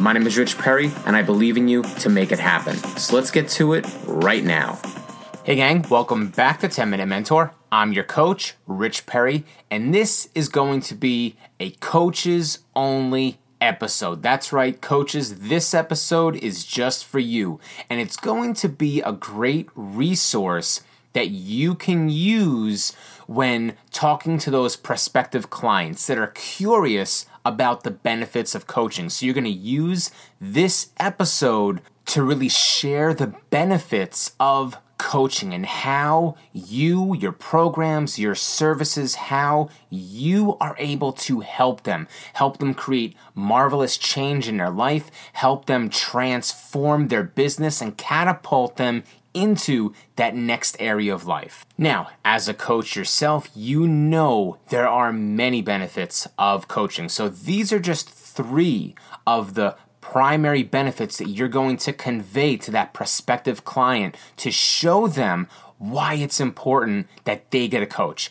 My name is Rich Perry, and I believe in you to make it happen. So let's get to it right now. Hey, gang, welcome back to 10 Minute Mentor. I'm your coach, Rich Perry, and this is going to be a coaches only episode. That's right, coaches, this episode is just for you, and it's going to be a great resource that you can use when talking to those prospective clients that are curious about the benefits of coaching. So you're going to use this episode to really share the benefits of coaching and how you, your programs, your services, how you are able to help them, help them create marvelous change in their life, help them transform their business and catapult them into that next area of life. Now, as a coach yourself, you know there are many benefits of coaching. So these are just three of the primary benefits that you're going to convey to that prospective client to show them why it's important that they get a coach.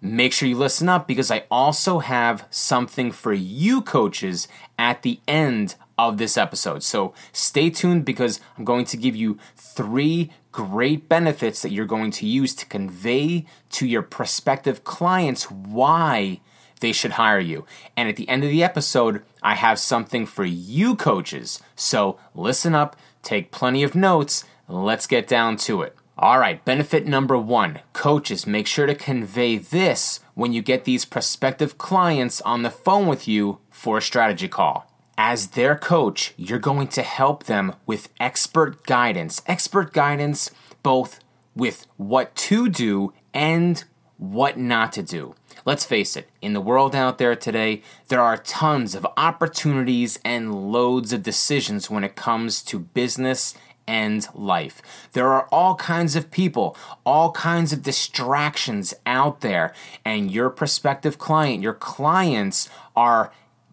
Make sure you listen up because I also have something for you coaches at the end of this episode. So stay tuned because I'm going to give you three great benefits that you're going to use to convey to your prospective clients why they should hire you. And at the end of the episode, I have something for you coaches. So listen up, take plenty of notes, let's get down to it. All right, benefit number one coaches, make sure to convey this when you get these prospective clients on the phone with you for a strategy call. As their coach, you're going to help them with expert guidance. Expert guidance both with what to do and what not to do. Let's face it, in the world out there today, there are tons of opportunities and loads of decisions when it comes to business and life. There are all kinds of people, all kinds of distractions out there, and your prospective client, your clients are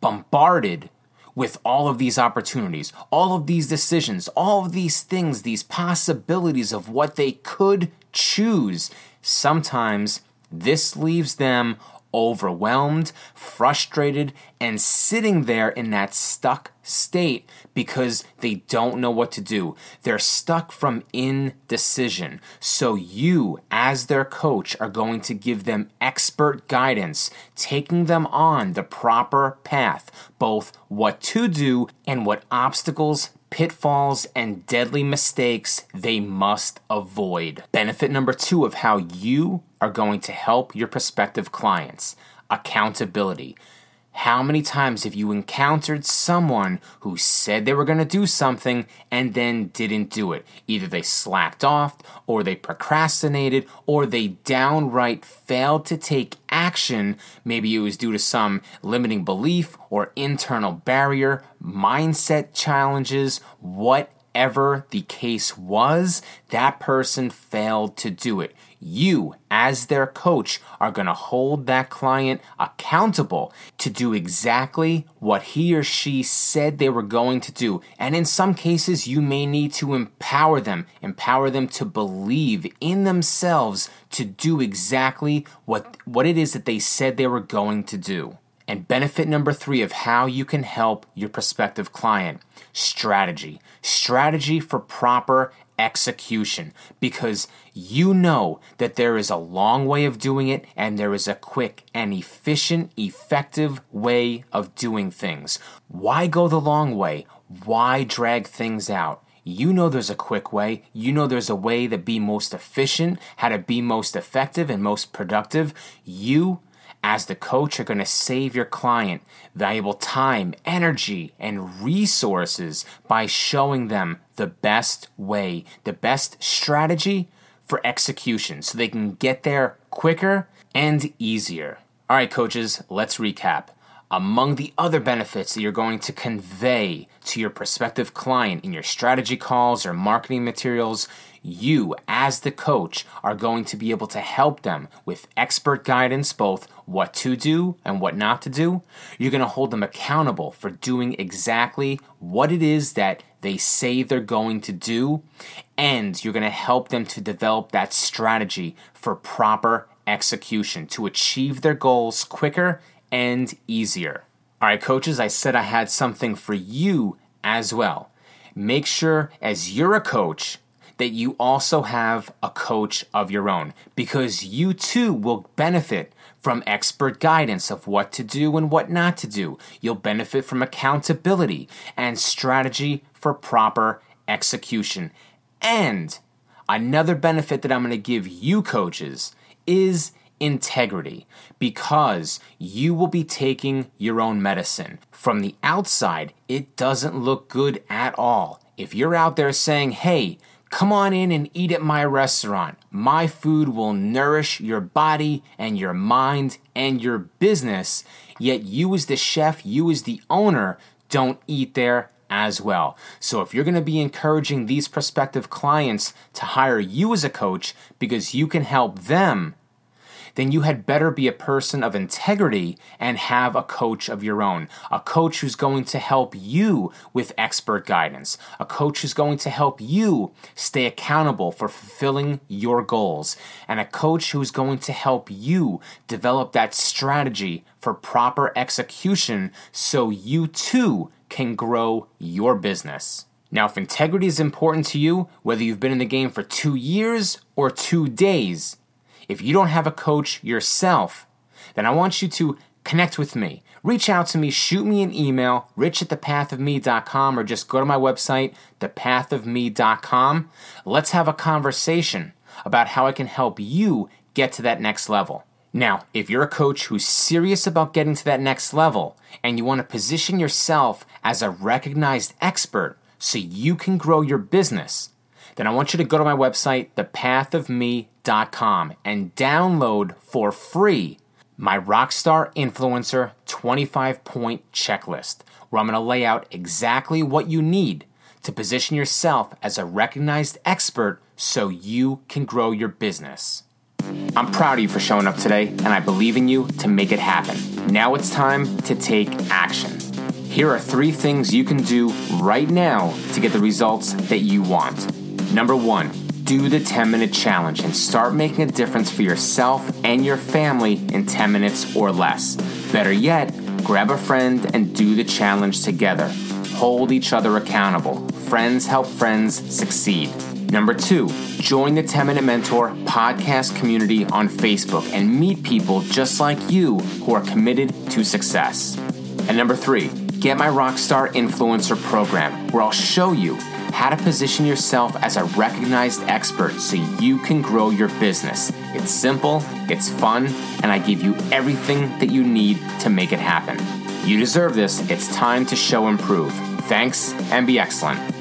bombarded with all of these opportunities, all of these decisions, all of these things, these possibilities of what they could choose, sometimes this leaves them overwhelmed, frustrated, and sitting there in that stuck state because they don't know what to do. They're stuck from indecision. So, you, as their coach, are going to give them expert guidance, taking them on the proper path, both what to do and what obstacles pitfalls, and deadly mistakes they must avoid. Benefit number two of how you are going to help your prospective clients accountability. How many times have you encountered someone who said they were going to do something and then didn't do it? Either they slacked off, or they procrastinated, or they downright failed to take action. Maybe it was due to some limiting belief or internal barrier, mindset challenges, whatever the case was, that person failed to do it. You, as their coach, are going to hold that client accountable to do exactly what he or she said they were going to do. And in some cases, you may need to empower them, empower them to believe in themselves to do exactly what, what it is that they said they were going to do. And benefit number three of how you can help your prospective client strategy. Strategy for proper execution because you know that there is a long way of doing it and there is a quick and efficient, effective way of doing things. Why go the long way? Why drag things out? You know there's a quick way. You know there's a way to be most efficient, how to be most effective and most productive. You as the coach, you're going to save your client valuable time, energy, and resources by showing them the best way, the best strategy for execution so they can get there quicker and easier. All right, coaches, let's recap. among the other benefits that you're going to convey to your prospective client in your strategy calls or marketing materials, you, as the coach, are going to be able to help them with expert guidance, both what to do and what not to do. You're going to hold them accountable for doing exactly what it is that they say they're going to do. And you're going to help them to develop that strategy for proper execution to achieve their goals quicker and easier. All right, coaches, I said I had something for you as well. Make sure, as you're a coach, that you also have a coach of your own because you too will benefit from expert guidance of what to do and what not to do. You'll benefit from accountability and strategy for proper execution. And another benefit that I'm going to give you coaches is integrity because you will be taking your own medicine. From the outside, it doesn't look good at all. If you're out there saying, hey, Come on in and eat at my restaurant. My food will nourish your body and your mind and your business. Yet you, as the chef, you, as the owner, don't eat there as well. So if you're going to be encouraging these prospective clients to hire you as a coach because you can help them then you had better be a person of integrity and have a coach of your own. A coach who's going to help you with expert guidance. A coach who's going to help you stay accountable for fulfilling your goals. And a coach who's going to help you develop that strategy for proper execution so you too can grow your business. Now, if integrity is important to you, whether you've been in the game for two years or two days, if you don't have a coach yourself, then I want you to connect with me. Reach out to me, shoot me an email, rich at thepathofme.com, or just go to my website, thepathofme.com. Let's have a conversation about how I can help you get to that next level. Now, if you're a coach who's serious about getting to that next level and you want to position yourself as a recognized expert so you can grow your business, then I want you to go to my website, thepathofme.com, and download for free my Rockstar Influencer 25 point checklist, where I'm going to lay out exactly what you need to position yourself as a recognized expert so you can grow your business. I'm proud of you for showing up today, and I believe in you to make it happen. Now it's time to take action. Here are three things you can do right now to get the results that you want. Number one, do the 10 minute challenge and start making a difference for yourself and your family in 10 minutes or less. Better yet, grab a friend and do the challenge together. Hold each other accountable. Friends help friends succeed. Number two, join the 10 Minute Mentor podcast community on Facebook and meet people just like you who are committed to success. And number three, get my Rockstar Influencer program where I'll show you how to position yourself as a recognized expert so you can grow your business. It's simple, it's fun, and I give you everything that you need to make it happen. You deserve this. It's time to show improve. Thanks and be excellent.